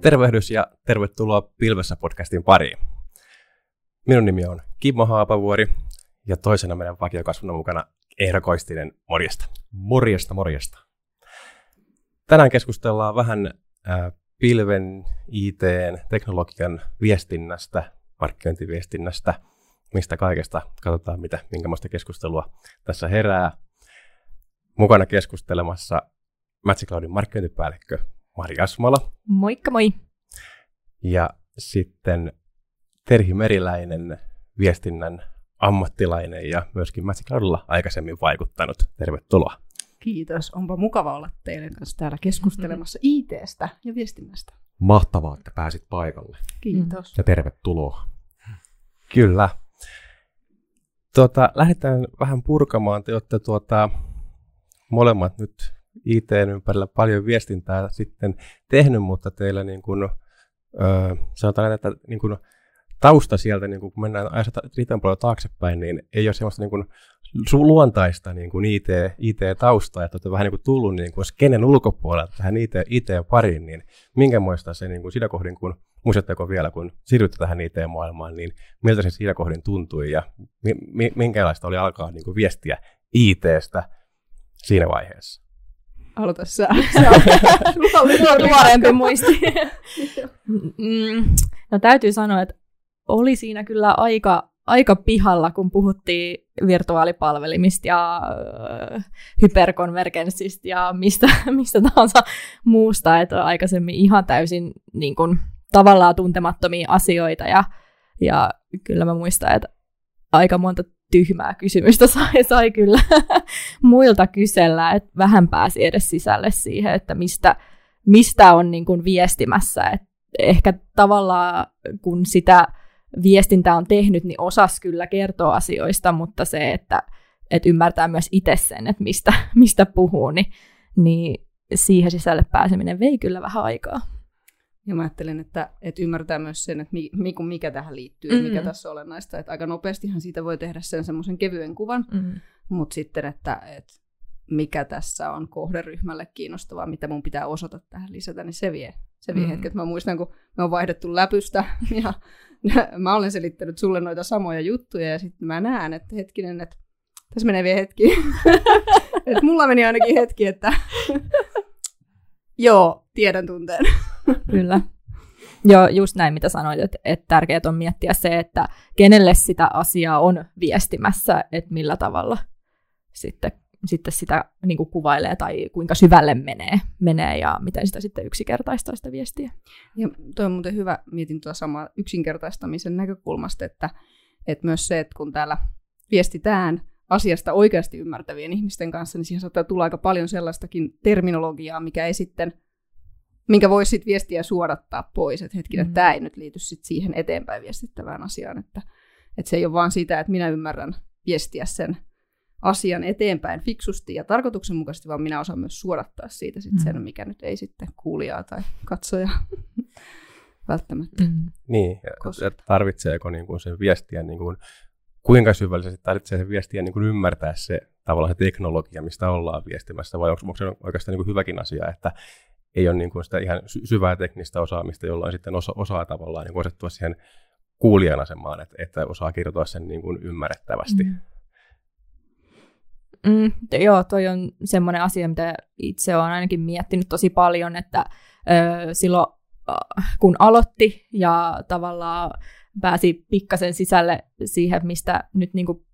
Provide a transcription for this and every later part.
Tervehdys ja tervetuloa Pilvessä podcastin pariin. Minun nimi on Kimmo Haapavuori ja toisena meidän vakiokasvuna mukana Eero Koistinen. Morjesta. Morjesta, morjesta. Tänään keskustellaan vähän äh, pilven, IT, teknologian viestinnästä, markkinointiviestinnästä, mistä kaikesta. Katsotaan, mitä, minkälaista keskustelua tässä herää. Mukana keskustelemassa Magic Cloudin markkinointipäällikkö Mari Asmala. Moikka moi. Ja sitten Terhi Meriläinen, viestinnän ammattilainen ja myöskin Magic Cloudilla aikaisemmin vaikuttanut. Tervetuloa. Kiitos. Onpa mukava olla teidän kanssa täällä keskustelemassa mm-hmm. ITstä ja viestinnästä. Mahtavaa, että pääsit paikalle. Kiitos. Ja tervetuloa. Kyllä. Tuota, lähdetään vähän purkamaan. Te olette tuota, molemmat nyt IT ympärillä paljon viestintää sitten tehnyt, mutta teillä niin kuin, ö, sanotaan, että niin kuin, tausta sieltä, niin kun mennään ajassa riittävän paljon taaksepäin, niin ei ole semmoista niin kuin, luontaista niin kuin IT, IT-taustaa, että olette vähän niin kuin tullut niin kuin skenen ulkopuolelta tähän IT, IT-pariin, niin minkä muista se niin kuin siinä kohdin, kun muistatteko vielä, kun siirrytte tähän IT-maailmaan, niin miltä se siinä kohdin tuntui ja mi, minkälaista oli alkaa niin kuin viestiä ITstä siinä vaiheessa? Aloita sä. Nuorempi muisti. mm, no täytyy sanoa, että oli siinä kyllä aika, aika pihalla, kun puhuttiin virtuaalipalvelimista ja äh, hyperkonvergenssista ja mistä, mistä tahansa muusta, että aikaisemmin ihan täysin niin kuin, tavallaan tuntemattomia asioita ja, ja kyllä mä muistan, että aika monta tyhmää kysymystä sai, sai kyllä muilta kysellä, että vähän pääsi edes sisälle siihen, että mistä, mistä on niin kuin viestimässä. Et ehkä tavallaan kun sitä viestintää on tehnyt, niin osas kyllä kertoa asioista, mutta se, että, että ymmärtää myös itse sen, että mistä, mistä puhuu, niin, niin siihen sisälle pääseminen vei kyllä vähän aikaa. Ja mä ajattelen, että, että ymmärtää myös sen, että mi, mikä tähän liittyy mm-hmm. ja mikä mm. tässä on olennaista. Että aika nopeastihan siitä voi tehdä sen semmoisen kevyen kuvan, mm-hmm. mutta sitten, että, että mikä tässä on kohderyhmälle kiinnostavaa, mitä mun pitää osata tähän lisätä, niin se vie, se vie mm-hmm. hetket. Mä muistan, kun me on vaihdettu läpystä ja mä olen selittänyt sulle noita samoja juttuja ja sitten mä näen, että hetkinen, että tässä menee vielä hetki. että mulla meni ainakin hetki, että joo, tiedän tunteen. Kyllä. Joo, just näin, mitä sanoit, että, että tärkeää on miettiä se, että kenelle sitä asiaa on viestimässä, että millä tavalla sitten, sitten sitä niin kuin kuvailee tai kuinka syvälle menee, menee ja miten sitä sitten yksinkertaistaa sitä viestiä. Ja toi on muuten hyvä, mietin tuota samaa yksinkertaistamisen näkökulmasta, että, että myös se, että kun täällä viestitään asiasta oikeasti ymmärtävien ihmisten kanssa, niin siihen saattaa tulla aika paljon sellaistakin terminologiaa, mikä ei sitten minkä voisi sitten viestiä suodattaa pois, että hetkinen, mm-hmm. tämä ei nyt liity sit siihen eteenpäin viestittävään asiaan, että, että se ei ole vaan sitä, että minä ymmärrän viestiä sen asian eteenpäin fiksusti ja tarkoituksenmukaisesti, vaan minä osaan myös suodattaa siitä sit sen, mm-hmm. mikä nyt ei sitten kuulijaa tai katsoja välttämättä. Mm-hmm. Niin, että tarvitseeko niin kuin sen viestiä, niin kuin, kuinka syvällisesti tarvitsee sen viestiä niin kuin ymmärtää se tavallaan se teknologia, mistä ollaan viestimässä, vai onko, onko se oikeastaan niin kuin hyväkin asia, että ei ole niin kuin sitä ihan syvää teknistä osaamista, jolla sitten osa, osaa tavallaan niin asettua siihen kuulijan asemaan, että, että osaa kirjoittaa sen niin kuin ymmärrettävästi. Mm. Mm, joo, toi on semmoinen asia, mitä itse olen ainakin miettinyt tosi paljon, että ö, silloin kun aloitti ja tavallaan pääsi pikkasen sisälle siihen, mistä nyt niin kuin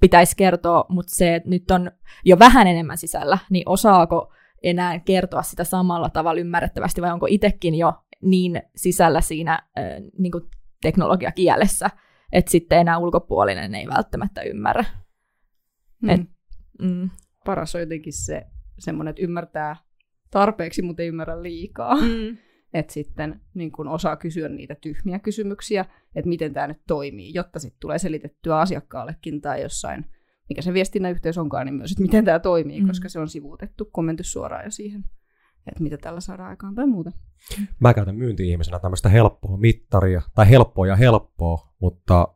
pitäisi kertoa, mutta se, että nyt on jo vähän enemmän sisällä, niin osaako enää kertoa sitä samalla tavalla ymmärrettävästi, vai onko itsekin jo niin sisällä siinä äh, niin kuin teknologiakielessä, että sitten enää ulkopuolinen ei välttämättä ymmärrä. Mm. Et, mm. Paras on jotenkin se semmoinen, että ymmärtää tarpeeksi, mutta ei ymmärrä liikaa. Mm. Että sitten niin kun osaa kysyä niitä tyhmiä kysymyksiä, että miten tämä nyt toimii, jotta sitten tulee selitettyä asiakkaallekin tai jossain mikä se viestinnän yhteys onkaan, niin myös, että miten tämä toimii, mm. koska se on sivuutettu kommentti suoraan jo siihen, että mitä tällä saadaan aikaan tai muuta. Mä käytän myynti-ihmisenä tämmöistä helppoa mittaria, tai helppoa ja helppoa, mutta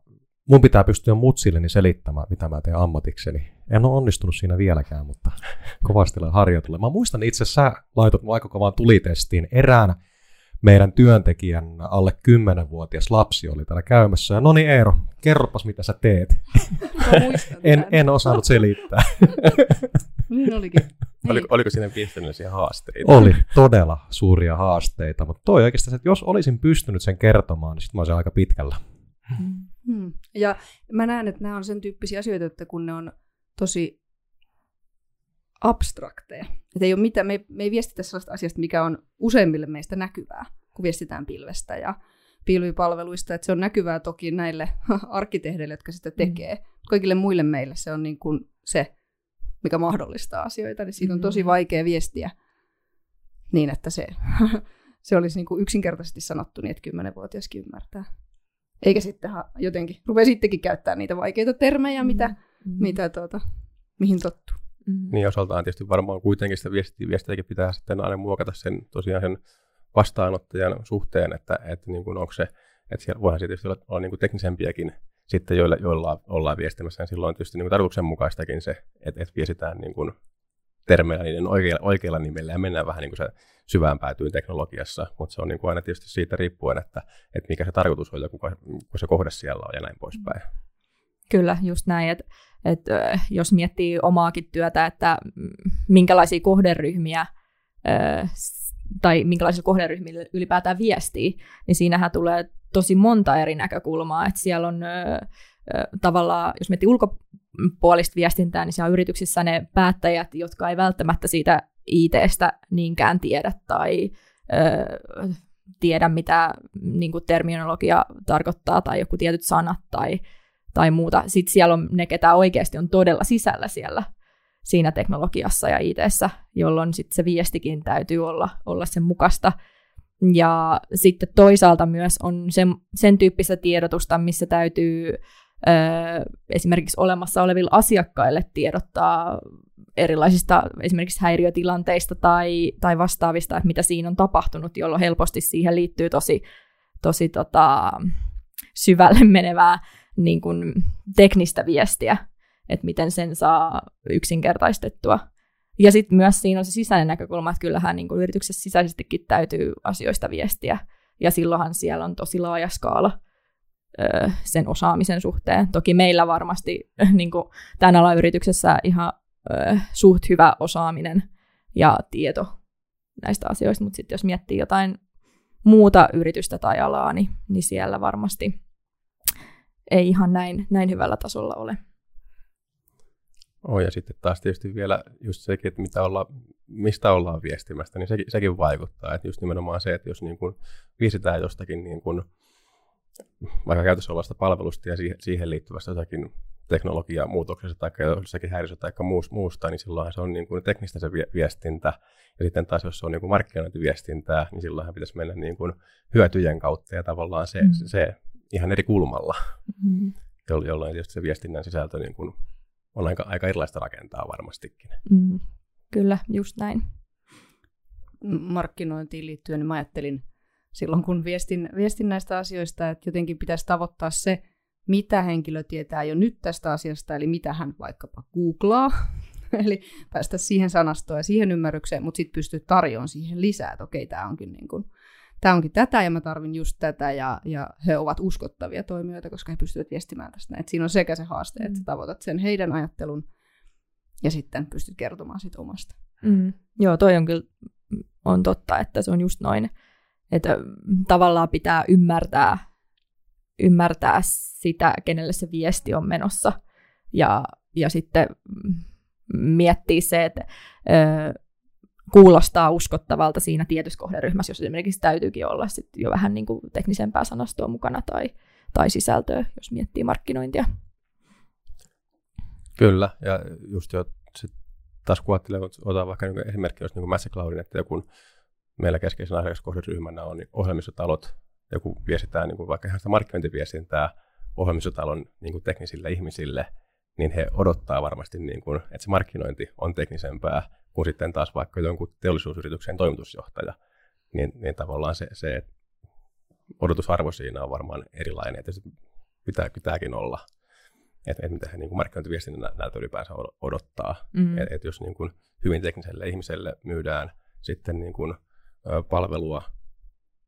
mun pitää pystyä mutsilleni selittämään, mitä mä teen ammatikseni. En ole onnistunut siinä vieläkään, mutta kovasti olen harjoitellut. Mä muistan itse asiassa, sä laitot aika kovaan tulitestiin erään meidän työntekijän alle 10-vuotias lapsi oli täällä käymässä. Ja no niin Eero, kerropas mitä sä teet. en, en osannut selittää. niin olikin. Oliko, oliko siinä viestinnällisiä haasteita? Oli todella suuria haasteita, mutta toi oikeastaan, että jos olisin pystynyt sen kertomaan, niin sitten mä olisin aika pitkällä. Hmm. Ja mä näen, että nämä on sen tyyppisiä asioita, että kun ne on tosi abstrakteja. Että ei ole mitään, me, me ei viestitä sellaista asiasta, mikä on useimmille meistä näkyvää, kun viestitään pilvestä ja pilvipalveluista. Että se on näkyvää toki näille arkkitehdeille, jotka sitä mm. tekee. Mm. Kaikille muille meille se on niin kuin se, mikä mahdollistaa asioita. Niin siitä on tosi mm. vaikea viestiä niin, että se, se olisi niin kuin yksinkertaisesti sanottu niin, että kymmenenvuotiaskin ymmärtää. Eikä sitten jotenkin, rupea sittenkin käyttää niitä vaikeita termejä, mitä, mm. mitä tuota, mihin tottuu. Mm. Niin osaltaan tietysti varmaan kuitenkin sitä viesti, viestiäkin pitää sitten aina muokata sen tosiaan sen vastaanottajan suhteen, että, että niin kuin onko se, että siellä voihan tietysti olla, olla niin kuin teknisempiäkin sitten, joilla, joilla ollaan viestimässä, ja silloin tietysti niin kuin tarkoituksenmukaistakin se, että, että viestitään niin kuin termeillä niiden oikeilla, oikeilla nimillä ja mennään vähän niin kuin se syvään päätyyn teknologiassa, mutta se on niin kuin aina tietysti siitä riippuen, että, että mikä se tarkoitus on ja kuka, kuka se kohde siellä on ja näin poispäin. Kyllä, just näin, että, että jos miettii omaakin työtä, että minkälaisia kohderyhmiä tai minkälaisilla kohderyhmillä ylipäätään viestii, niin siinähän tulee tosi monta eri näkökulmaa, että siellä on tavallaan, jos miettii ulkopuolista viestintää, niin siellä on yrityksissä ne päättäjät, jotka ei välttämättä siitä ITstä niinkään tiedä tai tiedä, mitä niin kuin terminologia tarkoittaa tai joku tietyt sanat tai, tai muuta. Sitten siellä on ne, ketä oikeasti on todella sisällä siellä siinä teknologiassa ja ITssä, jolloin sitten se viestikin täytyy olla, olla sen mukaista. Ja sitten toisaalta myös on sen, sen tyyppistä tiedotusta, missä täytyy ö, esimerkiksi olemassa oleville asiakkaille tiedottaa erilaisista esimerkiksi häiriötilanteista tai, tai vastaavista, että mitä siinä on tapahtunut, jolloin helposti siihen liittyy tosi, tosi tota, syvälle menevää niin kuin teknistä viestiä, että miten sen saa yksinkertaistettua. Ja sitten myös siinä on se sisäinen näkökulma, että kyllähän niin kuin yrityksessä sisäisestikin täytyy asioista viestiä, ja silloinhan siellä on tosi laaja skaala ö, sen osaamisen suhteen. Toki meillä varmasti niin kuin tämän alan yrityksessä ihan ö, suht hyvä osaaminen ja tieto näistä asioista, mutta sitten jos miettii jotain muuta yritystä tai alaa, niin, niin siellä varmasti ei ihan näin, näin hyvällä tasolla ole. Oh, ja sitten taas tietysti vielä just sekin, että mitä olla, mistä ollaan viestimästä, niin sekin, sekin vaikuttaa. Että just nimenomaan se, että jos niin kuin viestitään jostakin niin kuin, vaikka käytössä olevasta palvelusta ja siihen, siihen liittyvästä jotakin teknologiamuutoksesta tai jossakin häiriössä tai muusta, niin silloin se on niin kuin teknistä se viestintä. Ja sitten taas, jos se on niin kuin markkinointiviestintää, niin silloinhan pitäisi mennä niin kuin hyötyjen kautta ja tavallaan se, mm. se ihan eri kulmalla, mm. jolloin tietysti se viestinnän sisältö niin kuin on aika, aika erilaista rakentaa varmastikin. Mm. Kyllä, just näin. Markkinointiin liittyen niin mä ajattelin silloin, kun viestin, viestin näistä asioista, että jotenkin pitäisi tavoittaa se, mitä henkilö tietää jo nyt tästä asiasta, eli mitä hän vaikkapa googlaa, eli päästä siihen sanastoon ja siihen ymmärrykseen, mutta sitten pystyy tarjoamaan siihen lisää, että okei, tämä onkin, niin kuin, tämä onkin tätä ja mä tarvin just tätä, ja, ja he ovat uskottavia toimijoita, koska he pystyvät viestimään tästä. Et siinä on sekä se haaste, mm. että tavoitat sen heidän ajattelun, ja sitten pystyt kertomaan siitä omasta. Mm. Joo, toi on kyllä on totta, että se on just noin, että tavallaan pitää ymmärtää ymmärtää sitä, kenelle se viesti on menossa. Ja, ja sitten miettiä se, että ö, kuulostaa uskottavalta siinä tietyssä kohderyhmässä, jos esimerkiksi täytyykin olla sit jo vähän niin kuin teknisempää sanastoa mukana tai, tai sisältöä, jos miettii markkinointia. Kyllä, ja just jo sit taas kun ajattelee, otan vaikka niin esimerkki, jos niin Massacloudin, että joku meillä keskeisen asiakaskohderyhmänä on niin ohjelmistotalot, joku viestitään niin kuin vaikka ihan sitä markkinointiviestintää ohjelmistotalon niin kuin teknisille ihmisille, niin he odottaa varmasti, niin kuin, että se markkinointi on teknisempää kuin sitten taas vaikka jonkun teollisuusyrityksen toimitusjohtaja. Niin, niin tavallaan se, se odotusarvo siinä on varmaan erilainen, että se pitää, pitääkin olla. että et mitä he niin markkinointiviestinnän näiltä ylipäänsä odottaa. Mm. Että et jos niin kuin hyvin tekniselle ihmiselle myydään sitten niin kuin, palvelua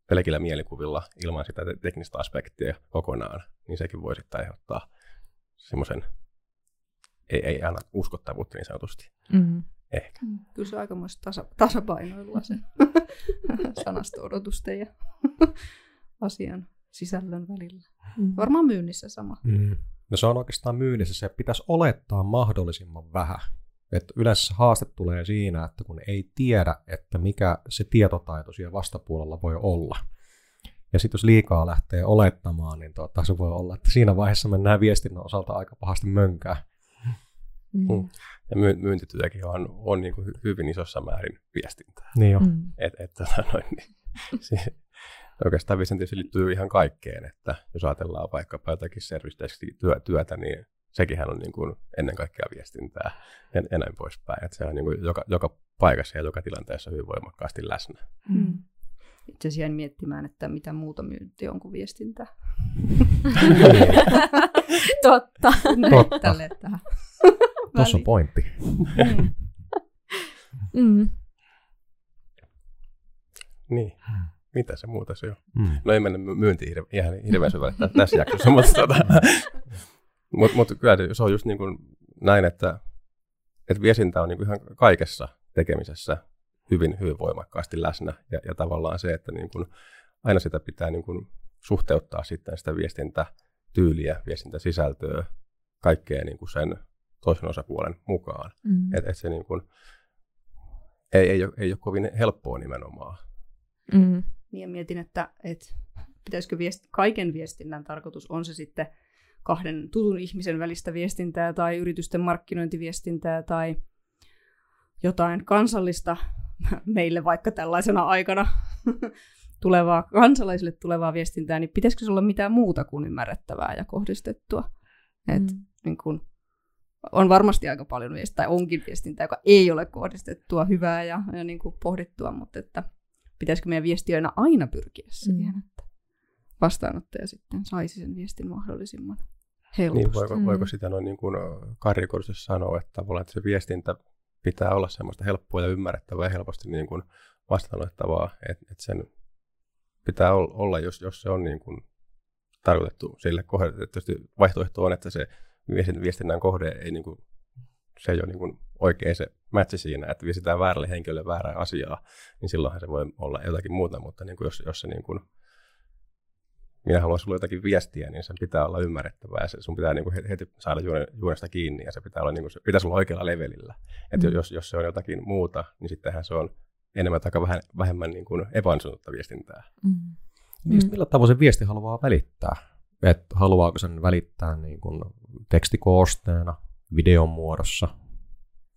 pelkillä mielikuvilla ilman sitä te- teknistä aspektia kokonaan, niin sekin voi sitten aiheuttaa semmoisen, ei, ei anna uskottavuutta niin sanotusti. Mm. Ehkä. Kyllä se on aikamoista tasa, tasapainoilua se sanasto-odotusten ja asian sisällön välillä. Mm. Varmaan myynnissä sama. Mm. No se on oikeastaan myynnissä, se pitäisi olettaa mahdollisimman vähän. Et yleensä haaste tulee siinä, että kun ei tiedä, että mikä se tietotaito siellä vastapuolella voi olla. Ja sitten jos liikaa lähtee olettamaan, niin tota, se voi olla, että siinä vaiheessa mennään viestinnän osalta aika pahasti mönkään. Mm. Ja myy- myyntityökin on, on niin kuin hy- hyvin isossa määrin viestintää. Niin jo. Mm. Et, et, tota noin, niin, se, oikeastaan viestintä liittyy ihan kaikkeen, että jos ajatellaan vaikkapa jotakin service työtä, niin sekinhän on niin kuin ennen kaikkea viestintää ja, ja näin poispäin. Että se on niin kuin joka, joka paikassa ja joka tilanteessa hyvin voimakkaasti läsnä. Mm. Itse asiassa jäin miettimään, että mitä muuta myynti on kuin viestintää. Totta. Totta. Tälle tähän. Tuossa on pointti. Mm. Mm. Niin. Mitä se muuta se on? Mm. No ei mennä my- myyntiin hirve, ihan hirveän syvälle tä- tässä jaksossa, mutta tota, mut, mut kyllä se on just niin kuin näin, että, että viestintä on niin kuin ihan kaikessa tekemisessä hyvin, hyvin voimakkaasti läsnä. Ja, ja tavallaan se, että niin kuin aina sitä pitää niin kuin suhteuttaa sitten sitä viestintätyyliä, viestintäsisältöä kaikkeen niin kuin sen toisen osapuolen mukaan. Mm. Että et se niin kuin, ei, ei, ole, ei ole kovin helppoa nimenomaan. Mm. Niin ja mietin, että, että pitäisikö viest- kaiken viestinnän tarkoitus, on se sitten kahden tutun ihmisen välistä viestintää tai yritysten markkinointiviestintää tai jotain kansallista meille vaikka tällaisena aikana tulevaa, kansalaisille tulevaa viestintää, niin pitäisikö se olla mitään muuta kuin ymmärrettävää ja kohdistettua? Et, Mm. niin kun, on varmasti aika paljon viestintää, tai onkin viestintää, joka ei ole kohdistettua, hyvää ja, ja niin kuin pohdittua, mutta että pitäisikö meidän viestiöinä aina pyrkiä siihen, Mm. että vastaanottaja sitten saisi sen viestin mahdollisimman helposti. Niin, voiko, Mm. voiko sitä noin niin kuin sanoa, että tavallaan että se viestintä pitää olla semmoista helppoa ja ymmärrettävää ja helposti niin kuin vastaanottavaa, että, että sen pitää ol- olla, jos, jos se on niin kuin tarkoitettu sille kohdalle. Että tietysti vaihtoehto on, että se viestinnän kohde ei niin kuin, se ei ole niin kuin oikein se matchi siinä, että viestitään väärälle henkilölle väärää asiaa, niin silloinhan se voi olla jotakin muuta, mutta niin kuin jos, jos se niin kuin, minä haluan sulle jotakin viestiä, niin sen pitää olla ymmärrettävää ja se, sun pitää niin kuin heti saada juone, juonesta kiinni ja se pitää olla, niin kuin, se pitäisi olla oikealla levelillä. Että Mm. jos, jos se on jotakin muuta, niin sittenhän se on enemmän tai vähän, vähemmän niin kuin epäonnistunutta viestintää. Mm. Niin Mm. millä tavoin se viesti haluaa välittää? Et haluaako sen välittää niin kuin tekstikoosteena, videon muodossa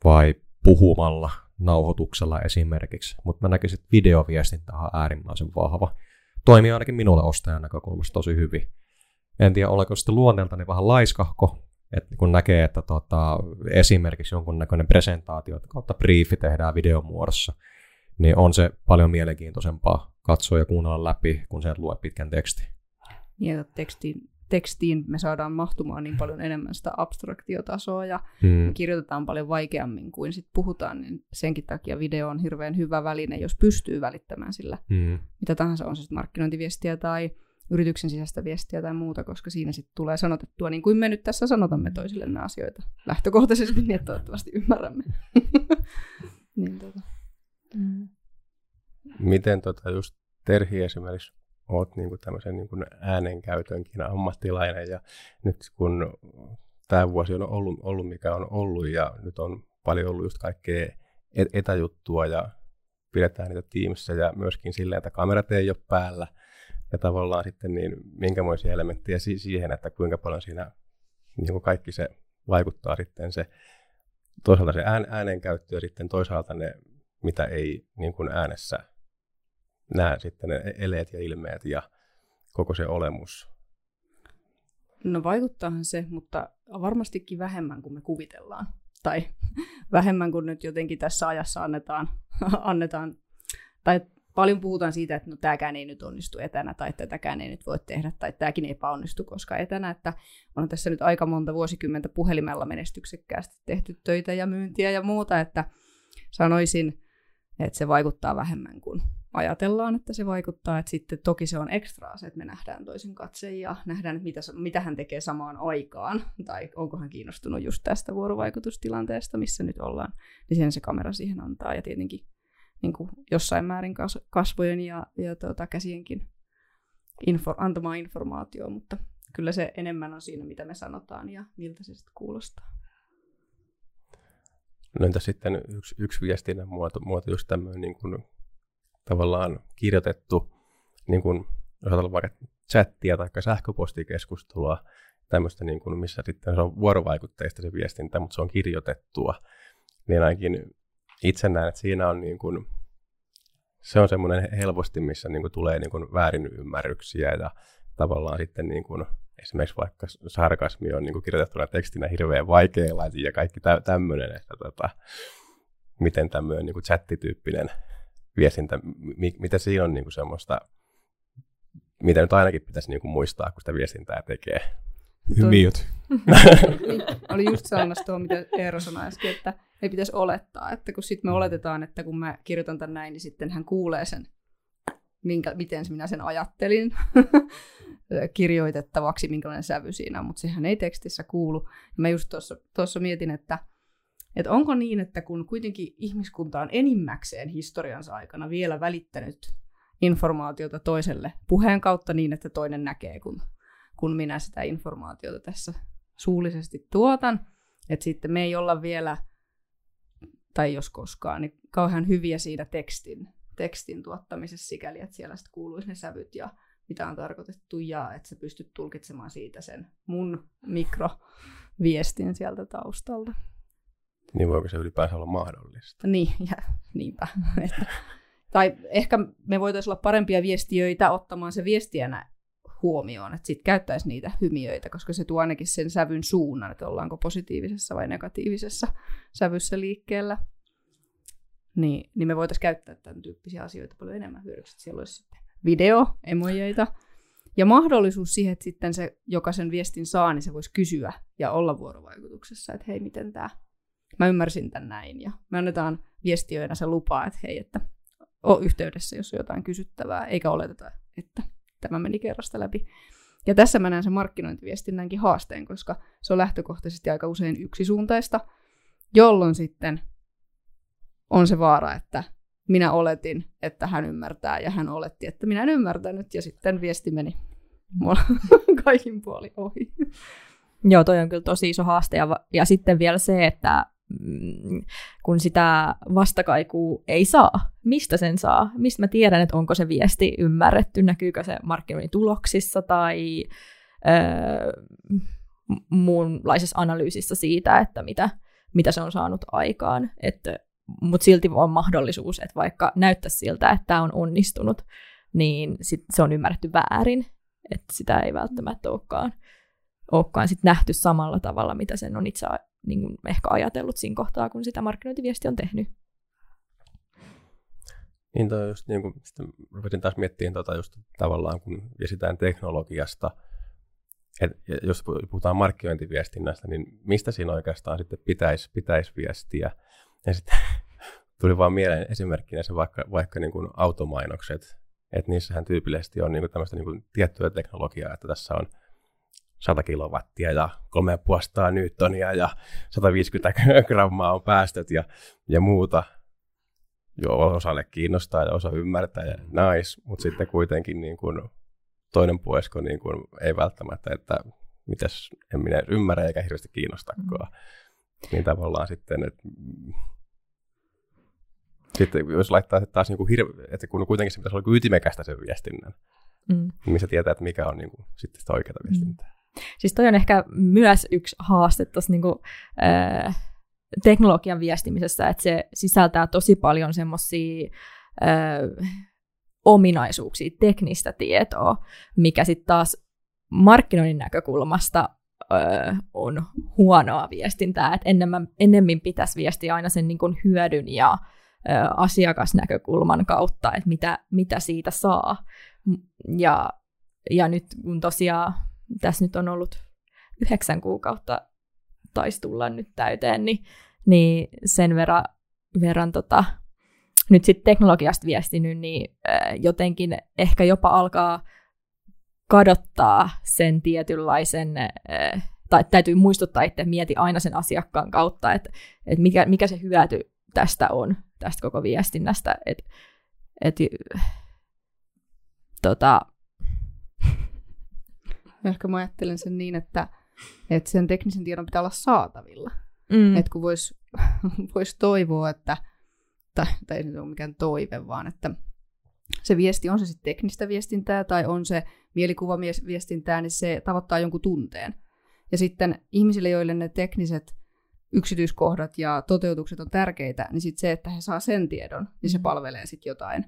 vai puhumalla, nauhoituksella esimerkiksi. Mutta mä näkisin, että videoviestintä on äärimmäisen vahva. Toimii ainakin minulle ostajan näkökulmasta tosi hyvin. En tiedä, oliko sitten luonteeltani vähän laiskahko, että kun näkee, että tota, esimerkiksi jonkunnäköinen presentaatio kautta briefi tehdään videon muodossa, niin on se paljon mielenkiintoisempaa katsoa ja kuunnella läpi, kun sen lue pitkän tekstin. Ja tekstiin, tekstiin me saadaan mahtumaan niin paljon enemmän sitä abstraktiotasoa ja Mm. me kirjoitetaan paljon vaikeammin kuin sit puhutaan, niin senkin takia video on hirveän hyvä väline, jos pystyy välittämään sillä Mm. mitä tahansa, on se sitten markkinointiviestiä tai yrityksen sisäistä viestiä tai muuta, koska siinä sitten tulee sanotettua, niin kuin me nyt tässä sanotamme toisillemme asioita lähtökohtaisesti, niin että toivottavasti ymmärrämme. niin, tota. Mm. Miten tota just Terhi esimerkiksi oot niin kuin tämmöisen niin kuin äänenkäytönkin ammattilainen ja nyt kun tämä vuosi on ollut, ollut mikä on ollut ja nyt on paljon ollut just kaikkea et- etäjuttua ja pidetään niitä tiimissä ja myöskin silleen, että kamerat ei ole päällä ja tavallaan sitten niin minkämoisia elementtejä si- siihen, että kuinka paljon siinä niin kuin kaikki se vaikuttaa sitten se toisaalta se ään, äänenkäyttö ja sitten toisaalta ne, mitä ei niin kuin äänessä näe sitten ne eleet ja ilmeet ja koko se olemus. No vaikuttaahan se, mutta varmastikin vähemmän kuin me kuvitellaan. Tai vähemmän kuin nyt jotenkin tässä ajassa annetaan, annetaan tai paljon puhutaan siitä, että no tämäkään ei nyt onnistu etänä, tai tätäkään ei nyt voi tehdä, tai tämäkin epäonnistu koska etänä, että on tässä nyt aika monta vuosikymmentä puhelimella menestyksekkäästi tehty töitä ja myyntiä ja muuta, että sanoisin, että se vaikuttaa vähemmän kuin ajatellaan, että se vaikuttaa. Että sitten toki se on ekstraa se, että me nähdään toisen katseen ja nähdään, että mitä, mitä hän tekee samaan aikaan, tai onko hän kiinnostunut just tästä vuorovaikutustilanteesta, missä nyt ollaan, niin sen se kamera siihen antaa. Ja tietenkin niin kuin jossain määrin kasvojen ja, ja tuota, käsienkin info, antamaa informaatio, mutta kyllä se enemmän on siinä, mitä me sanotaan ja miltä se sitten kuulostaa. No entä sitten yksi, yksi viestinnän muoto, muoto just tämmöinen niin kuin, tavallaan kirjoitettu, niin kuin, jos vaikka chattia tai sähköpostikeskustelua, tämmöistä, niin kuin, missä sitten se on vuorovaikutteista se viestintä, mutta se on kirjoitettua, niin ainakin itse näen, että siinä on niin kuin, se on semmoinen helposti, missä niin kuin tulee niin kuin väärinymmärryksiä ja tavallaan sitten niin kuin, esimerkiksi vaikka sarkasmi on niin kuin kirjoitettuna tekstinä hirveän vaikeilla ja kaikki tä- tämmöinen, että tota, miten tämmöinen niin kuin chattityyppinen viestintä, mi- mitä siinä on niin kuin semmoista, mitä nyt ainakin pitäisi niin kuin muistaa, kun sitä viestintää tekee. Niin, oli just sellaista tuo, mitä Eero sanoi äsken, että ei pitäisi olettaa, että kun sitten me mm. oletetaan, että kun mä kirjoitan tämän näin, niin sitten hän kuulee sen, minkä, miten minä sen ajattelin kirjoitettavaksi, minkälainen sävy siinä on, mutta sehän ei tekstissä kuulu. Mä just tuossa mietin, että, että onko niin, että kun kuitenkin ihmiskunta on enimmäkseen historiansa aikana vielä välittänyt informaatiota toiselle puheen kautta niin, että toinen näkee, kun, kun minä sitä informaatiota tässä suullisesti tuotan, että sitten me ei olla vielä tai jos koskaan, niin kauhean hyviä siinä tekstin, tekstin tuottamisessa sikäli, että siellä sitten kuuluisi ne sävyt ja mitä on tarkoitettu ja että sä pystyt tulkitsemaan siitä sen mun mikroviestin sieltä taustalta. Niin voiko se ylipäänsä olla mahdollista? Niin, ja niinpä. Että, tai ehkä me voitaisiin olla parempia viestiöitä ottamaan se viestiänä huomioon, että sitten käyttäisi niitä hymiöitä, koska se tuo ainakin sen sävyn suunnan, että ollaanko positiivisessa vai negatiivisessa sävyssä liikkeellä. Niin, niin me voitaisiin käyttää tämän tyyppisiä asioita paljon enemmän hyödyksi. Siellä olisi sitten video, emojeita ja mahdollisuus siihen, että sitten se, joka sen viestin saa, niin se voisi kysyä ja olla vuorovaikutuksessa, että hei, miten tämä, mä ymmärsin tämän näin. Ja me annetaan viestiöinä se lupaa, että hei, että ole yhteydessä, jos on jotain kysyttävää, eikä oleteta, että tämä meni kerrasta läpi. Ja tässä mä näen sen markkinointiviestinnänkin haasteen, koska se on lähtökohtaisesti aika usein yksisuuntaista, jolloin sitten on se vaara, että minä oletin, että hän ymmärtää, ja hän oletti, että minä en ymmärtänyt, ja sitten viesti meni mulla kaikin puoli ohi. Joo, toi on kyllä tosi iso haaste, ja, ja sitten vielä se, että kun sitä vastakaikua ei saa. Mistä sen saa? Mistä mä tiedän, että onko se viesti ymmärretty, näkyykö se markkinoinnin tuloksissa tai öö, muunlaisessa analyysissä siitä, että mitä, mitä se on saanut aikaan. Mutta silti on mahdollisuus, että vaikka näyttäisi siltä, että tämä on onnistunut, niin sit se on ymmärretty väärin, että sitä ei välttämättä olekaan, olekaan sit nähty samalla tavalla, mitä sen on itse niin kuin ehkä ajatellut siinä kohtaa, kun sitä markkinointiviesti on tehnyt. Niin toi just niin kuin, sitten rupesin taas miettimään tota just tavallaan, kun viestitään teknologiasta, että jos puhutaan markkinointiviestinnästä, niin mistä siinä oikeastaan sitten pitäisi, pitäisi viestiä? Ja sitten tuli vaan mieleen esimerkkinä se vaikka, vaikka niin kuin automainokset, että niissähän tyypillisesti on niin kuin tämmöistä niin kuin tiettyä teknologiaa, että tässä on 100 kilowattia ja 3,5 newtonia ja 150 grammaa on päästöt ja, ja muuta. Joo, osalle kiinnostaa ja osa ymmärtää ja nice, mutta sitten kuitenkin niin kuin toinen puolisko niin kuin ei välttämättä, että mitäs en minä ymmärrä eikä hirveästi kiinnostakaan. Mm. Niin tavallaan sitten, että sitten jos laittaa taas niin kuin hirve, että kun kuitenkin se pitäisi olla ytimekästä sen viestinnän, mm. niin se tietää, että mikä on niin kuin, sitten sitä oikeaa viestintää. Mm. Siis toi on ehkä myös yksi haaste tuossa niinku, teknologian viestimisessä, että se sisältää tosi paljon semmoisia ominaisuuksia, teknistä tietoa, mikä sitten taas markkinoinnin näkökulmasta on huonoa viestintää, että enemmän, ennemmin pitäisi viestiä aina sen niin hyödyn ja asiakasnäkökulman kautta, että mitä, mitä siitä saa. Ja, ja nyt kun tosiaan tässä nyt on ollut yhdeksän kuukautta taisi tulla nyt täyteen, niin, niin sen verran, verran tota, nyt sitten teknologiasta viestinyt, niin jotenkin ehkä jopa alkaa kadottaa sen tietynlaisen, tai täytyy muistuttaa, että mieti aina sen asiakkaan kautta, että, että mikä, mikä se hyöty tästä on, tästä koko viestinnästä. Että, että, tota... Ehkä mä ajattelen sen niin, että, että sen teknisen tiedon pitää olla saatavilla. Mm. Että kun voisi vois toivoa, että, tai, tai ei se ole mikään toive, vaan että se viesti, on se sitten teknistä viestintää tai on se mielikuvaviestintää, niin se tavoittaa jonkun tunteen. Ja sitten ihmisille, joille ne tekniset yksityiskohdat ja toteutukset on tärkeitä, niin sitten se, että he saa sen tiedon, niin se mm. palvelee sitten jotain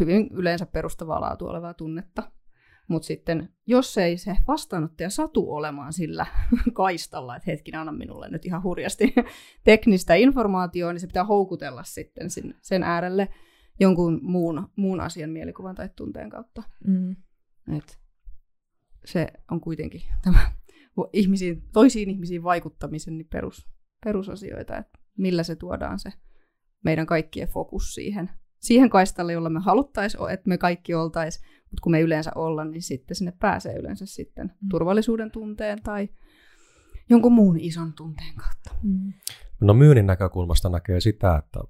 hyvin yleensä perustavaa laatua olevaa tunnetta. Mutta sitten, jos ei se vastaanottaja satu olemaan sillä kaistalla, että hetkin anna minulle nyt ihan hurjasti teknistä informaatiota, niin se pitää houkutella sitten sen äärelle jonkun muun, muun asian mielikuvan tai tunteen kautta. Mm. Et se on kuitenkin tämä ihmisiin, toisiin ihmisiin vaikuttamisen niin perus, perusasioita, että millä se tuodaan se meidän kaikkien fokus siihen, siihen kaistalle, jolla me haluttaisiin, että me kaikki oltaisiin, mutta kun me yleensä olla, niin sitten sinne pääsee yleensä sitten mm. turvallisuuden tunteen tai jonkun muun ison tunteen kautta. Mm. No myynnin näkökulmasta näkee sitä, että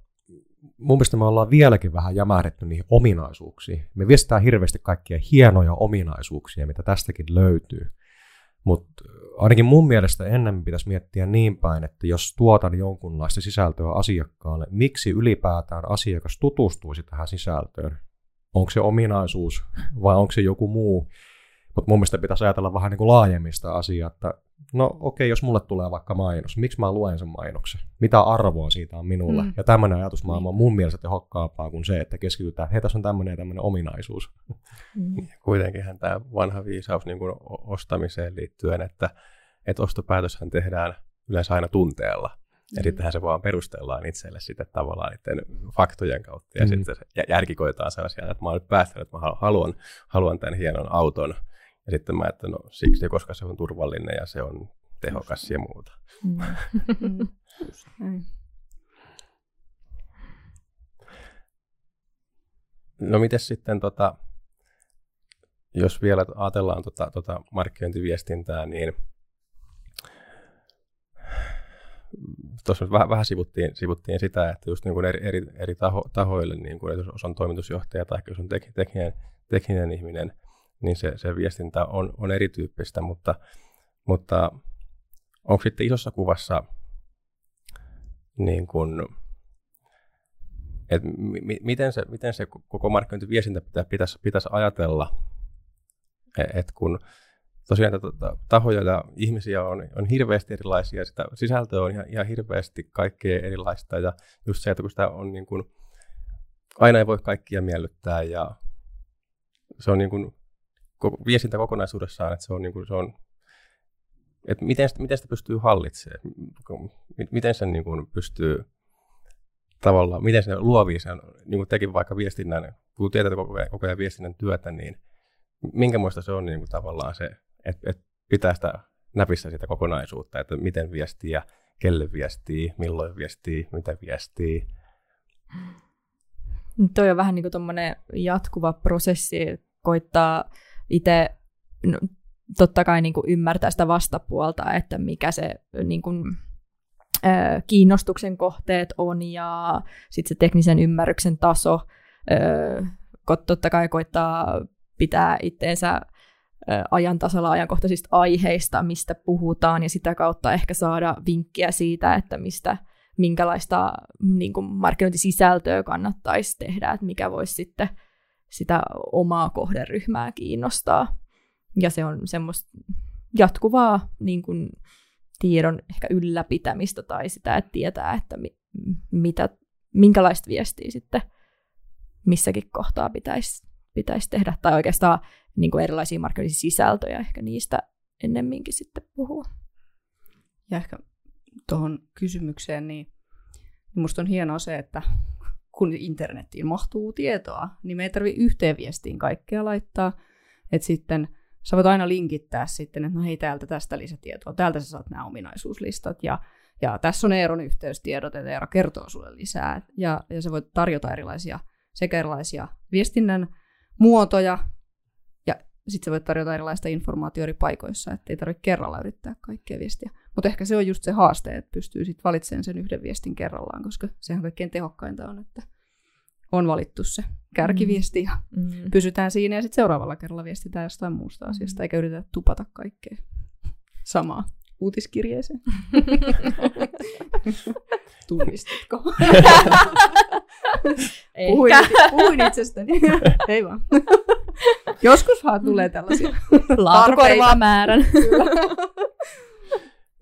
mun mielestä me ollaan vieläkin vähän jämähdetty niihin ominaisuuksiin. Me viestitään hirveästi kaikkia hienoja ominaisuuksia, mitä tästäkin löytyy. Mutta ainakin mun mielestä ennen pitäisi miettiä niin päin, että jos tuotan jonkunlaista sisältöä asiakkaalle, miksi ylipäätään asiakas tutustuisi tähän sisältöön? Onko se ominaisuus vai onko se joku muu? Mutta mun mielestä pitäisi ajatella vähän niin kuin laajemmista asiaa, että no okei, okay, jos mulle tulee vaikka mainos, miksi mä luen sen mainoksen? Mitä arvoa siitä on minulle? Mm. Ja tämmöinen ajatusmaailma on mun mielestä tehokkaampaa kuin se, että keskitytään, että hei, tässä on tämmöinen ja tämmöinen ominaisuus. Mm. Kuitenkinhän tämä vanha viisaus niin kuin ostamiseen liittyen, että, että ostopäätöshän tehdään yleensä aina tunteella. Ja mm. sittenhän se vaan perustellaan itselle sitten tavallaan niiden faktojen kautta. Ja mm. sitten se järki koetaan sellaisia, että mä oon nyt päättänyt, että mä haluan, haluan tämän hienon auton – ja sitten mä että no siksi, koska se on turvallinen ja se on tehokas ja muuta. Mm. no miten sitten, tota, jos vielä ajatellaan tota, tota markkinointiviestintää, niin tuossa vähän, vähän sivuttiin, sivuttiin sitä, että just niin kuin eri, eri, eri taho, tahoille, niin kuin, että jos on toimitusjohtaja tai jos on tek, tekninen, tekninen ihminen, niin se, se viestintä on, on erityyppistä, mutta, mutta onko sitten isossa kuvassa niin kuin, että mi, miten, se, miten se koko markkinointiviestintä pitää, pitäisi, pitäisi ajatella, e, että kun tosiaan tahoja ja ihmisiä on, on hirveästi erilaisia, sitä sisältöä on ihan, ihan hirveästi kaikkea erilaista ja just se, että kun sitä on niin kuin, aina ei voi kaikkia miellyttää ja se on niin kuin viestintä kokonaisuudessaan, että se on, niin kuin, se on että miten, miten sitä pystyy hallitsemaan, miten sen niin kuin pystyy tavallaan, miten se luovii sen, niin kuin tekin vaikka viestinnän, kun tietää koko ajan, koko ajan viestinnän työtä, niin minkä muista se on niin kuin tavallaan se, että, että pitää sitä näpissä sitä kokonaisuutta, että miten viestii ja kelle viestii, milloin viestii, mitä viestii. Toi on vähän niin kuin jatkuva prosessi, koittaa itse no, totta kai niin kuin ymmärtää sitä vastapuolta, että mikä se niin kuin, kiinnostuksen kohteet on ja sitten se teknisen ymmärryksen taso. Totta kai koittaa pitää itteensä ajan tasalla ajankohtaisista aiheista, mistä puhutaan, ja sitä kautta ehkä saada vinkkiä siitä, että mistä, minkälaista niin kuin markkinointisisältöä kannattaisi tehdä, että mikä voisi sitten sitä omaa kohderyhmää kiinnostaa. Ja se on semmoista jatkuvaa niin kuin, tiedon ehkä ylläpitämistä tai sitä, että tietää, että mi- mitä, minkälaista viestiä sitten missäkin kohtaa pitäisi, pitäisi tehdä. Tai oikeastaan niin kuin erilaisia markkinointisia sisältöjä, ehkä niistä ennemminkin sitten puhua. Ja ehkä tuohon kysymykseen, niin musta on hienoa se, että kun internettiin mahtuu tietoa, niin me ei tarvitse yhteen viestiin kaikkea laittaa. Että sitten sä voit aina linkittää sitten, että no hei, täältä tästä lisätietoa, täältä sä saat nämä ominaisuuslistat, ja, ja tässä on Eeron yhteystiedot, että Eero kertoo sulle lisää, ja, ja sä voit tarjota erilaisia, sekä erilaisia viestinnän muotoja, ja sitten sä voit tarjota erilaista informaatiota eri paikoissa, että ei tarvitse kerralla yrittää kaikkia viestiä. Mutta ehkä se on just se haaste, että pystyy sitten valitsemaan sen yhden viestin kerrallaan, koska sehän kaikkein tehokkainta on, että on valittu se kärkiviesti ja mm. pysytään siinä ja sitten seuraavalla kerralla viestitään jostain muusta asiasta, mm. eikä yritetä tupata kaikkea samaa uutiskirjeeseen. Tunnistitko? puhuin, puhuin itsestäni. Ei vaan. Joskushan tulee tällaisia Laatukorvaa määrän.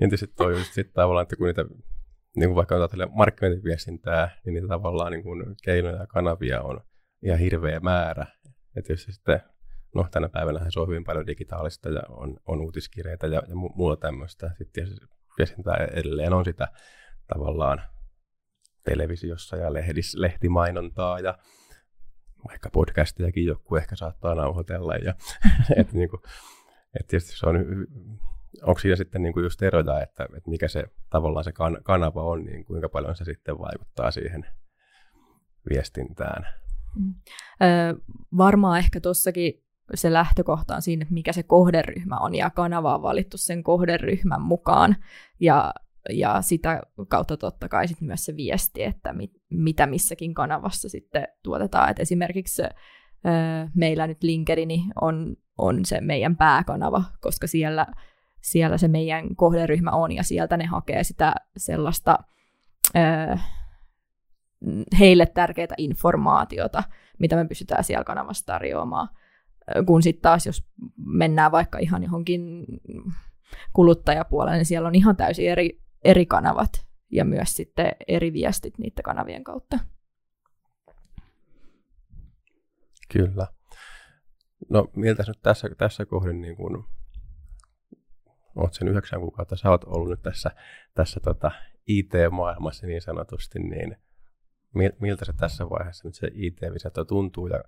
Ja tietysti toi just sit tavallaan, että kun niitä niin kuin vaikka ajatellaan markkinointiviestintää, niin niitä tavallaan niin kuin keinoja ja kanavia on ihan hirveä määrä. Ja tietysti sitten, no tänä päivänä se on hyvin paljon digitaalista ja on, on uutiskirjeitä ja, ja muuta tämmöistä. Sitten viestintää edelleen on sitä tavallaan televisiossa ja lehdis, lehtimainontaa ja vaikka podcastiakin joku ehkä saattaa nauhoitella. Ja, et niin kuin, et tietysti se on onko siinä sitten niin kuin just eroja, että, että mikä se tavallaan se kan, kanava on, niin kuinka paljon se sitten vaikuttaa siihen viestintään? Mm. Öö, varmaan ehkä tuossakin se lähtökohta on siinä, että mikä se kohderyhmä on, ja kanava on valittu sen kohderyhmän mukaan, ja, ja sitä kautta totta kai sit myös se viesti, että mit, mitä missäkin kanavassa sitten tuotetaan. Et esimerkiksi öö, meillä nyt LinkedIn on, on se meidän pääkanava, koska siellä siellä se meidän kohderyhmä on, ja sieltä ne hakee sitä sellaista heille tärkeää informaatiota, mitä me pystytään siellä kanavassa tarjoamaan. Kun sitten taas, jos mennään vaikka ihan johonkin kuluttajapuolelle, niin siellä on ihan täysin eri, eri kanavat ja myös sitten eri viestit niiden kanavien kautta. Kyllä. No miltä nyt tässä, tässä kohdin niin kun oot sen yhdeksän kuukautta, sä oot ollut nyt tässä, tässä tota IT-maailmassa niin sanotusti, niin miltä se tässä vaiheessa nyt se IT-visatto tuntuu ja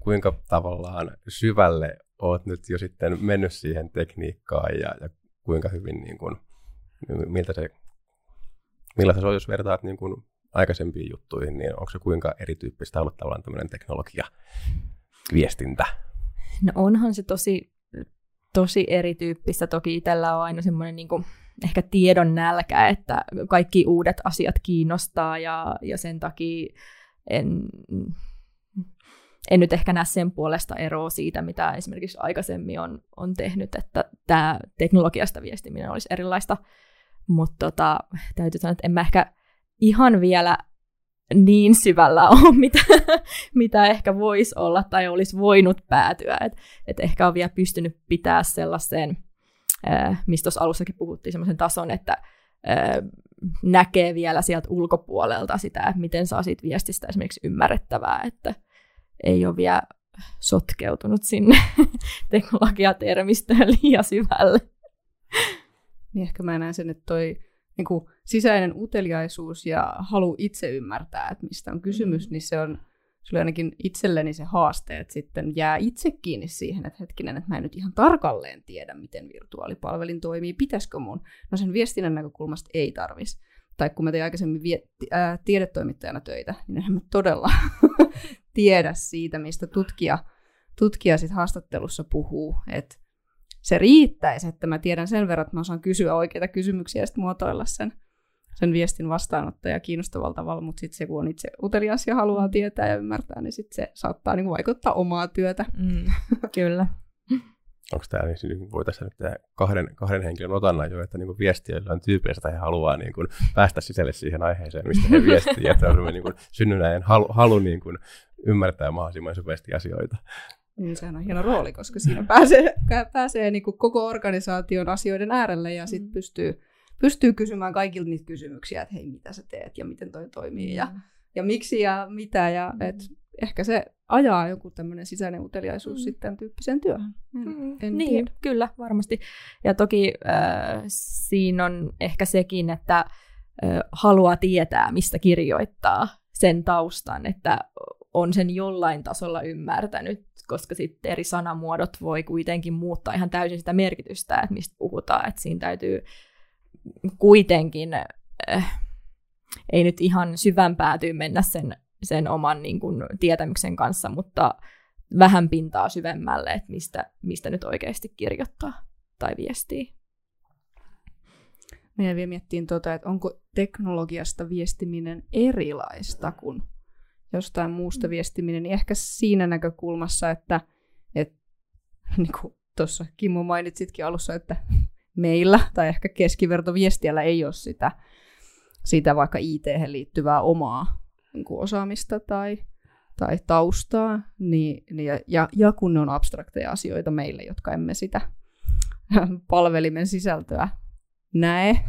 kuinka tavallaan syvälle oot nyt jo sitten mennyt siihen tekniikkaan ja, ja kuinka hyvin, niin kuin, miltä se, millaista se on, jos vertaat niin kuin aikaisempiin juttuihin, niin onko se kuinka erityyppistä ollut tavallaan tämmöinen teknologia, viestintä? No onhan se tosi tosi erityyppistä. Toki itsellä on aina semmoinen niin kuin, ehkä tiedon nälkä, että kaikki uudet asiat kiinnostaa ja, ja sen takia en, en nyt ehkä näe sen puolesta eroa siitä, mitä esimerkiksi aikaisemmin on, on tehnyt, että tämä teknologiasta viestiminen olisi erilaista. Mutta tota, täytyy sanoa, että en mä ehkä ihan vielä niin syvällä ole, mitä, mitä ehkä voisi olla tai olisi voinut päätyä. Et, et ehkä on vielä pystynyt pitää sellaisen, äh, mistä tuossa alussakin puhuttiin, sellaisen tason, että äh, näkee vielä sieltä ulkopuolelta sitä, että miten saa siitä viestistä esimerkiksi ymmärrettävää, että ei ole vielä sotkeutunut sinne teknologiatermistöön liian syvälle. Niin ehkä mä näen sen, että toi niin kuin sisäinen uteliaisuus ja halu itse ymmärtää, että mistä on kysymys, mm. niin se on sulle ainakin itselleni se haaste, että sitten jää itse kiinni siihen, että hetkinen, että mä en nyt ihan tarkalleen tiedä, miten virtuaalipalvelin toimii, pitäisikö mun? No sen viestinnän näkökulmasta ei tarvis. Tai kun mä tein aikaisemmin vie- ää, tiedetoimittajana töitä, niin en mä todella tiedä siitä, mistä tutkija, tutkija sit haastattelussa puhuu. Että se riittäisi, että mä tiedän sen verran, että mä osaan kysyä oikeita kysymyksiä ja sitten muotoilla sen, sen viestin vastaanottaja kiinnostavalla tavalla, mutta sitten se, kun on itse utelias ja haluaa tietää ja ymmärtää, niin sitten se saattaa niin vaikuttaa omaa työtä. Mm, kyllä. Onko tämä, niin voi tässä nyt tehdä kahden, kahden henkilön otanna jo, että niin viestiöillä on tyypillistä, että he haluaa niin kuin päästä sisälle siihen aiheeseen, mistä he viestii, että on niin kuin synnynnäinen halu, halu niin kuin ymmärtää mahdollisimman syvästi asioita. Niin sehän on hieno rooli, koska siinä pääsee, pääsee niin kuin koko organisaation asioiden äärelle ja sitten mm. pystyy, pystyy kysymään kaikilta niitä kysymyksiä, että hei, mitä sä teet ja miten toi toimii ja, mm. ja miksi ja mitä. Ja mm. et ehkä se ajaa joku tämmöinen sisäinen uteliaisuus mm. sitten tyyppiseen työhön. En, mm. en niin, tiedä. kyllä, varmasti. Ja toki äh, siinä on ehkä sekin, että haluaa tietää, mistä kirjoittaa sen taustan, että on sen jollain tasolla ymmärtänyt, koska sitten eri sanamuodot voi kuitenkin muuttaa ihan täysin sitä merkitystä, että mistä puhutaan, että siinä täytyy kuitenkin, äh, ei nyt ihan syvän päätyy mennä sen, sen oman niin kuin, tietämyksen kanssa, mutta vähän pintaa syvemmälle, että mistä, mistä nyt oikeasti kirjoittaa tai viestii. Meidän vielä miettiin, tuota, että onko teknologiasta viestiminen erilaista kuin jostain muusta mm. viestiminen, niin ehkä siinä näkökulmassa, että, että niin kuin tuossa Kimmo mainitsitkin alussa, että meillä tai ehkä keskivertoviestiällä ei ole sitä, sitä vaikka it liittyvää omaa niin kuin osaamista tai, tai taustaa, niin, niin, ja, ja kun ne on abstrakteja asioita meille, jotka emme sitä palvelimen sisältöä näe,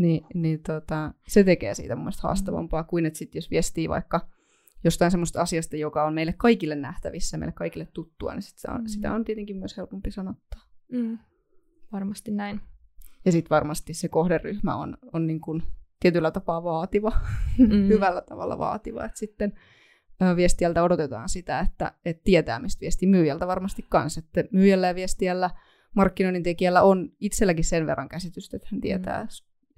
niin, niin tota, se tekee siitä mun mielestä haastavampaa kuin, että sit jos viestii vaikka jostain semmoista asiasta, joka on meille kaikille nähtävissä, meille kaikille tuttua, niin sit sitä, on, mm. sitä on tietenkin myös helpompi sanottaa. Mm. Varmasti näin. Ja sitten varmasti se kohderyhmä on, on niin kuin tietyllä tapaa vaativa, mm. hyvällä tavalla vaativa. Et sitten viestiältä odotetaan sitä, että, että tietää, mistä viesti myyjältä varmasti kanssa. Että myyjällä ja viestiällä, markkinoinnin tekijällä on itselläkin sen verran käsitystä, että hän tietää mm.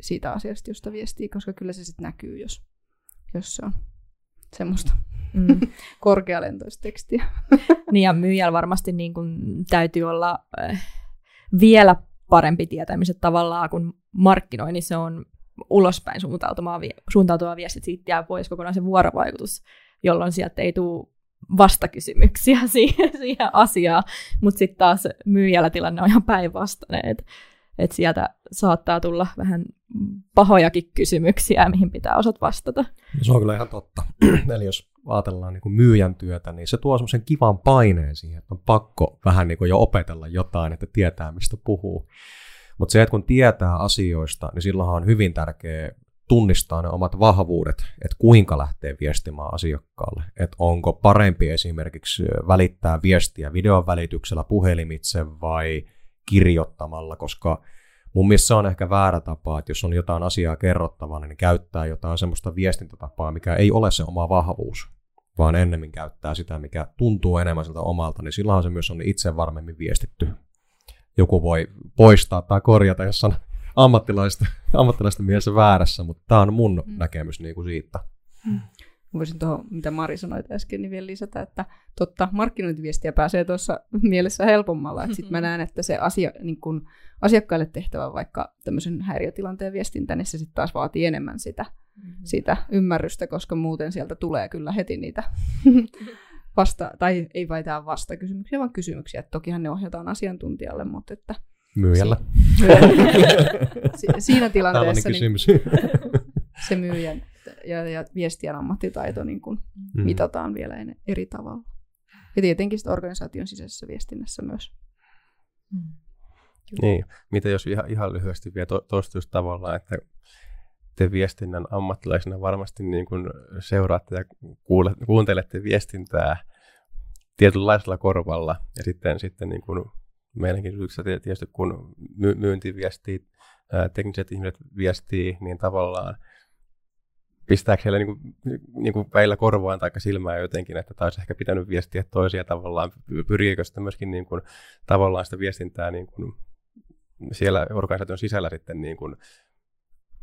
Siitä asiasta, josta viestii, koska kyllä se sitten näkyy, jos, jos se on semmoista mm. korkealentoista tekstiä. niin ja myyjällä varmasti niin kun täytyy olla äh, vielä parempi tietämiset tavallaan, kun markkinoinnissa se on ulospäin suuntautuva, suuntautuva viesti, siitä jää pois kokonaan se vuorovaikutus, jolloin sieltä ei tule vastakysymyksiä siihen, siihen asiaan, mutta sitten taas myyjällä tilanne on ihan päinvastainen, että et sieltä saattaa tulla vähän pahojakin kysymyksiä, mihin pitää osat vastata. Se on kyllä ihan totta. Eli jos ajatellaan niin myyjän työtä, niin se tuo semmoisen kivan paineen siihen, että on pakko vähän niin kuin jo opetella jotain, että tietää mistä puhuu. Mutta se, että kun tietää asioista, niin silloinhan on hyvin tärkeää tunnistaa ne omat vahvuudet, että kuinka lähtee viestimään asiakkaalle. Että onko parempi esimerkiksi välittää viestiä videon välityksellä puhelimitse vai kirjoittamalla, koska mun mielestä se on ehkä väärä tapa, että jos on jotain asiaa kerrottavana, niin käyttää jotain semmoista viestintätapaa, mikä ei ole se oma vahvuus, vaan ennemmin käyttää sitä, mikä tuntuu enemmän siltä omalta, niin silloinhan se myös on itse varmemmin viestitty. Joku voi poistaa tai korjata, jos on ammattilaista, ammattilaista mielessä väärässä, mutta tämä on mun mm. näkemys niin kuin siitä. Mm voisin tuohon, mitä Mari sanoi äsken, niin vielä lisätä, että totta, markkinointiviestiä pääsee tuossa mielessä helpommalla. Että sitten mä näen, että se asia, niin kun asiakkaille tehtävä vaikka tämmöisen häiriötilanteen viestintä, niin se sitten taas vaatii enemmän sitä, mm-hmm. sitä ymmärrystä, koska muuten sieltä tulee kyllä heti niitä vasta, tai ei vain tämä vastakysymyksiä, vaan kysymyksiä. Että tokihan ne ohjataan asiantuntijalle, mutta että Myyjällä. Si- siinä tilanteessa niin se myyjän ja, ja viestien ammattitaito niin kuin mm. mitataan vielä eri tavalla. Ja tietenkin sitten organisaation sisäisessä viestinnässä myös. Mm. Niin, mitä jos ihan, ihan lyhyesti vielä to, toistuisi tavallaan, että te viestinnän ammattilaisina varmasti niin kuin seuraatte ja kuule, kuuntelette viestintää tietynlaisella korvalla ja sitten, sitten niin kuin meidänkin yrityksessä tietysti kun myynti viestii, tekniset ihmiset viestii, niin tavallaan pistääkö heille niin kuin, niin kuin väillä korvaan tai silmään jotenkin, että taisi ehkä pitänyt viestiä toisia tavallaan, pyrkiikö sitä myöskin niin kuin, tavallaan sitä viestintää niin kuin, siellä organisaation sisällä sitten niin kuin,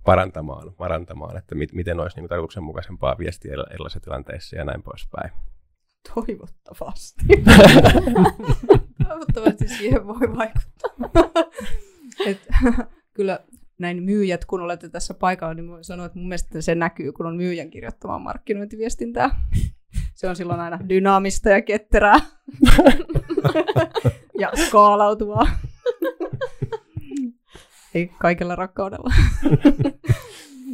parantamaan, parantamaan, että mit, miten olisi niin tarkoituksenmukaisempaa viestiä erilaisissa tilanteissa ja näin poispäin. Toivottavasti. Toivottavasti siihen voi vaikuttaa. Et, kyllä näin myyjät, kun olette tässä paikalla, niin voin sanoa, että mun mielestä se näkyy, kun on myyjän kirjoittamaa markkinointiviestintää. Se on silloin aina dynaamista ja ketterää ja skaalautuvaa. Ei kaikella rakkaudella.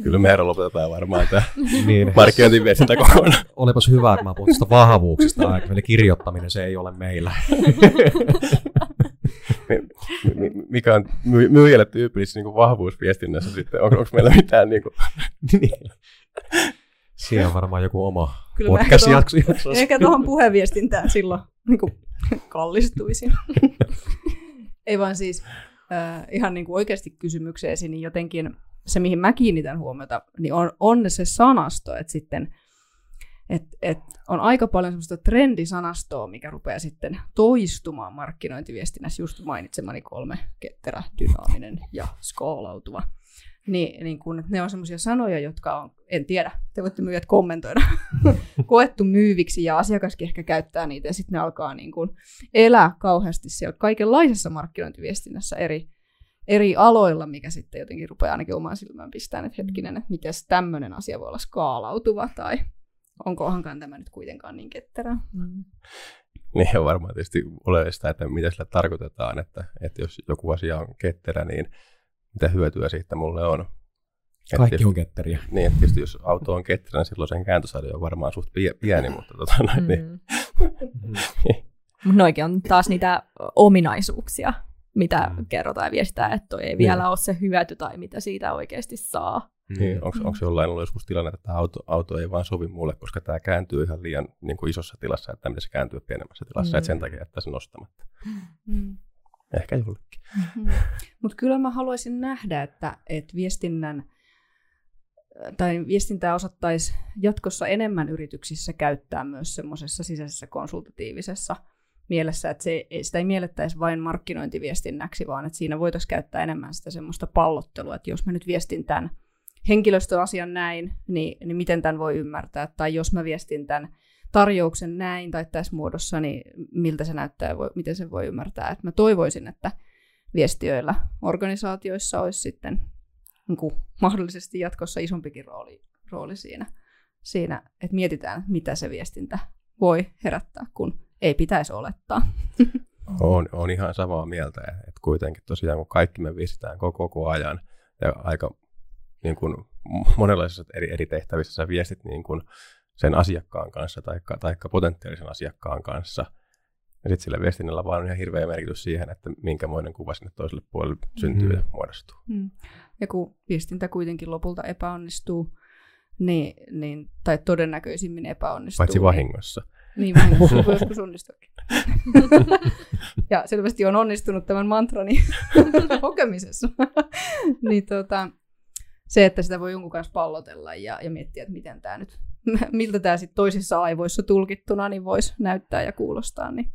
Kyllä me lopetetaan varmaan tämä niin. markkinointiviestintä kokonaan. Olipas hyvä, että mä puhun vahvuuksista. Eli kirjoittaminen se ei ole meillä mikä on myyjälle tyypillistä niin vahvuus viestinnässä sitten? On, onko meillä mitään niin kuin... Siinä on varmaan joku oma podcast-jakso. Ehkä tuohon puheviestintään silloin niin kuin, kallistuisin. Ei vaan siis äh, ihan niin kuin oikeasti kysymykseesi, niin jotenkin se, mihin mä kiinnitän huomiota, niin on, on se sanasto, että sitten et, et on aika paljon semmoista trendisanastoa, mikä rupeaa sitten toistumaan markkinointiviestinnässä, just mainitsemani kolme, ketterä, dynaaminen ja skaalautuva. Niin, niin kun, ne on semmoisia sanoja, jotka on, en tiedä, te voitte myyjät kommentoida, koettu myyviksi ja asiakaskin ehkä käyttää niitä ja sitten ne alkaa niin kun elää kauheasti siellä kaikenlaisessa markkinointiviestinnässä eri, eri aloilla, mikä sitten jotenkin rupeaa ainakin omaan silmään pistämään, että hetkinen, että miten tämmöinen asia voi olla skaalautuva tai onkohankaan tämä nyt kuitenkaan niin ketterä. Mm. Niin on varmaan tietysti oleellista, että mitä sillä tarkoitetaan, että, että jos joku asia on ketterä, niin mitä hyötyä siitä mulle on. Kaikki tietysti, on ketteriä. Niin, että tietysti jos auto on ketterä, niin silloin sen kääntösarja on varmaan suht pieni, mutta tota, noin, mm. niin. Mutta noikin on taas niitä ominaisuuksia, mitä mm. kerrotaan ja viestitään, että toi ei niin. vielä ole se hyöty tai mitä siitä oikeasti saa. Niin, onko mm. jollain ollut joskus tilanne, että tämä auto, auto ei vaan sovi mulle, koska tämä kääntyy ihan liian niin kuin isossa tilassa, että mitä se kääntyy pienemmässä tilassa, mm. että sen takia jättää sen nostamatta. Mm. Ehkä jollekin. Mm-hmm. Mutta kyllä mä haluaisin nähdä, että, että viestinnän tai viestintää osattaisi jatkossa enemmän yrityksissä käyttää myös semmoisessa sisäisessä konsultatiivisessa mielessä, että se, sitä ei miellettäisi vain markkinointiviestinnäksi, vaan että siinä voitaisiin käyttää enemmän sitä semmoista pallottelua, että jos mä nyt viestin tämän henkilöstöasian näin, niin, niin miten tämän voi ymmärtää, tai jos mä viestin tämän tarjouksen näin tai tässä muodossa, niin miltä se näyttää ja miten se voi ymmärtää. Et mä toivoisin, että viestiöillä organisaatioissa olisi sitten niin kuin, mahdollisesti jatkossa isompikin rooli, rooli siinä, siinä, että mietitään, mitä se viestintä voi herättää, kun ei pitäisi olettaa. On, on ihan samaa mieltä, että kuitenkin tosiaan kun kaikki me viestitään koko, koko ajan ja aika niin kuin monenlaisissa eri, eri tehtävissä sä viestit niin kuin sen asiakkaan kanssa tai taikka potentiaalisen asiakkaan kanssa. Ja sitten sillä viestinnällä vaan on ihan hirveä merkitys siihen, että minkämoinen kuva sinne toiselle puolelle syntyy mm. ja muodostuu. Mm. Ja kun viestintä kuitenkin lopulta epäonnistuu, niin, niin, tai todennäköisimmin epäonnistuu. Paitsi vahingossa. Niin, niin vahingossa voi joskus onnistuakin. ja selvästi on onnistunut tämän mantrani hokemisessa. niin tota, se, että sitä voi jonkun kanssa pallotella ja, ja miettiä, että miten tämä nyt, miltä tämä sitten toisissa aivoissa tulkittuna niin voisi näyttää ja kuulostaa, niin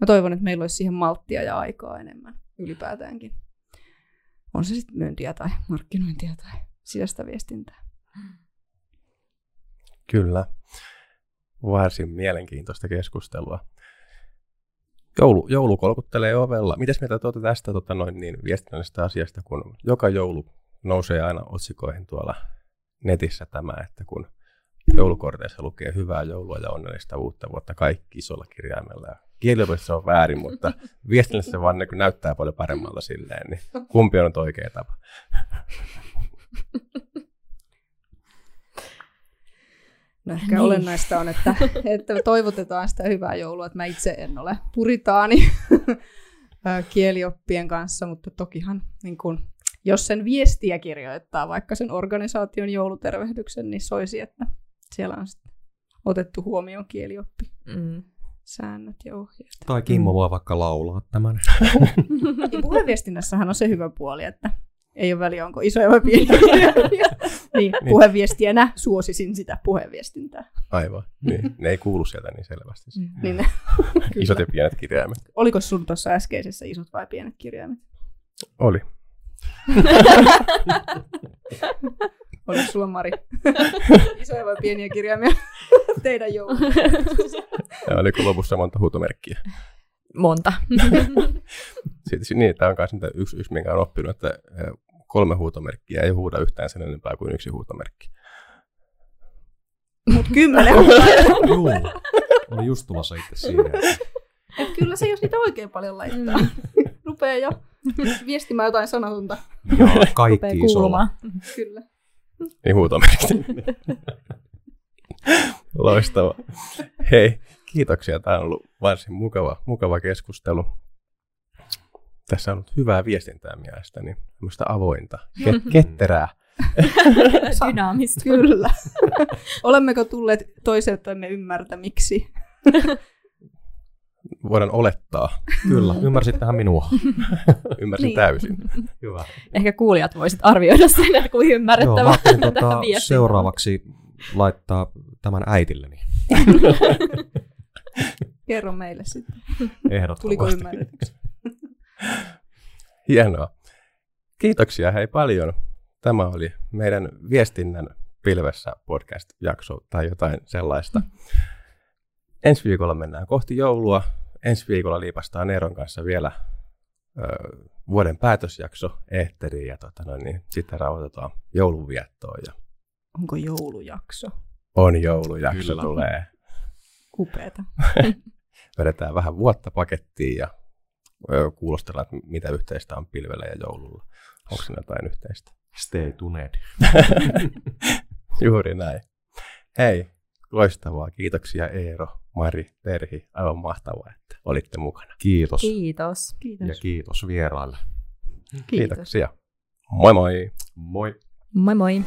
mä toivon, että meillä olisi siihen malttia ja aikaa enemmän ylipäätäänkin. On se sitten myyntiä tai markkinointia tai sisäistä viestintää. Kyllä. Varsin mielenkiintoista keskustelua. Joulu, joulu kolkuttelee ovella. Mitäs mieltä tuota tästä tota noin, niin viestinnällisestä asiasta, kun joka joulu nousee aina otsikoihin tuolla netissä tämä, että kun joulukorteissa lukee hyvää joulua ja onnellista uutta vuotta kaikki isolla kirjaimella. Kieliopetuksessa on väärin, mutta viestinnässä se vaan näyttää paljon paremmalta silleen, niin kumpi on oikea tapa? No ehkä niin. olennaista on, että, että toivotetaan sitä hyvää joulua, että mä itse en ole puritaani kielioppien kanssa, mutta tokihan niin kun, jos sen viestiä kirjoittaa, vaikka sen organisaation joulutervehdyksen, niin soisi, että siellä on sitten otettu huomioon kielioppi. Mm. Säännöt ja ohjeet. Tai Kimmo mm. voi vaikka laulaa tämän. niin puheviestinnässähän on se hyvä puoli, että ei ole väliä, onko isoja vai pieniä. niin, niin, puheviestijänä suosisin sitä puheviestintää. Aivan, niin. ne ei kuulu sieltä niin selvästi. Mm. Niin Isot ja pienet kirjaimet. Oliko sun tuossa äskeisessä isot vai pienet kirjaimet? Oli. Oliko sulla Mari? Isoja vai pieniä kirjaimia teidän joulun? Ja oliko lopussa monta huutomerkkiä? Monta. Sitten, niin, tämä on myös yksi, yksi, minkä olen oppinut, että kolme huutomerkkiä ei huuda yhtään sen enempää kuin yksi huutomerkki. Mutta kymmenen Joo, oli just tulossa itse siihen. Et kyllä se, jos niitä oikein paljon laittaa, mm. Rupeaa jo viestimään jotain sanatonta. Joo, kaikki isolla. Kyllä. Niin huutomerkki. Loistava. Hei, kiitoksia. Tämä on ollut varsin mukava, mukava keskustelu. Tässä on ollut hyvää viestintää mielestäni, tämmöistä avointa, ke- ketterää. Dynaamista. Kyllä. Olemmeko tulleet toiseltamme ymmärtämiksi? Voidaan olettaa. Kyllä, ymmärsit tähän minua. Ymmärsin Niin. täysin. Hyvä. Ehkä kuulijat voisit arvioida sen, että kuin Joo, ymmärrettävä tätä tota, seuraavaksi laittaa tämän äitilleni. Kerro meille sitten. Ehdottomasti. Tuliko ymmärretyksi? Hienoa. Kiitoksia hei paljon. Tämä oli meidän viestinnän pilvessä podcast-jakso tai jotain sellaista. Ensi viikolla mennään kohti joulua. Ensi viikolla liipastaan Eeron kanssa vielä ö, vuoden päätösjakso eetteriin ja tota, noin, niin sitten rauhoitetaan joulunviettoon ja Onko joulujakso? on joulujakso Kyllä. tulee. Upeeta. Vedetään vähän vuotta pakettiin ja kuulostellaan, että mitä yhteistä on pilvellä ja joululla. Onko siinä jotain yhteistä? Stay tuned. Juuri näin. Hei, loistavaa. Kiitoksia Eero, Mari, Terhi. Aivan mahtavaa, että olitte mukana. Kiitos. Kiitos. Kiitos. Ja kiitos vieraille. Kiitos. Kiitoksia. Moi moi! Moi. Moi moi.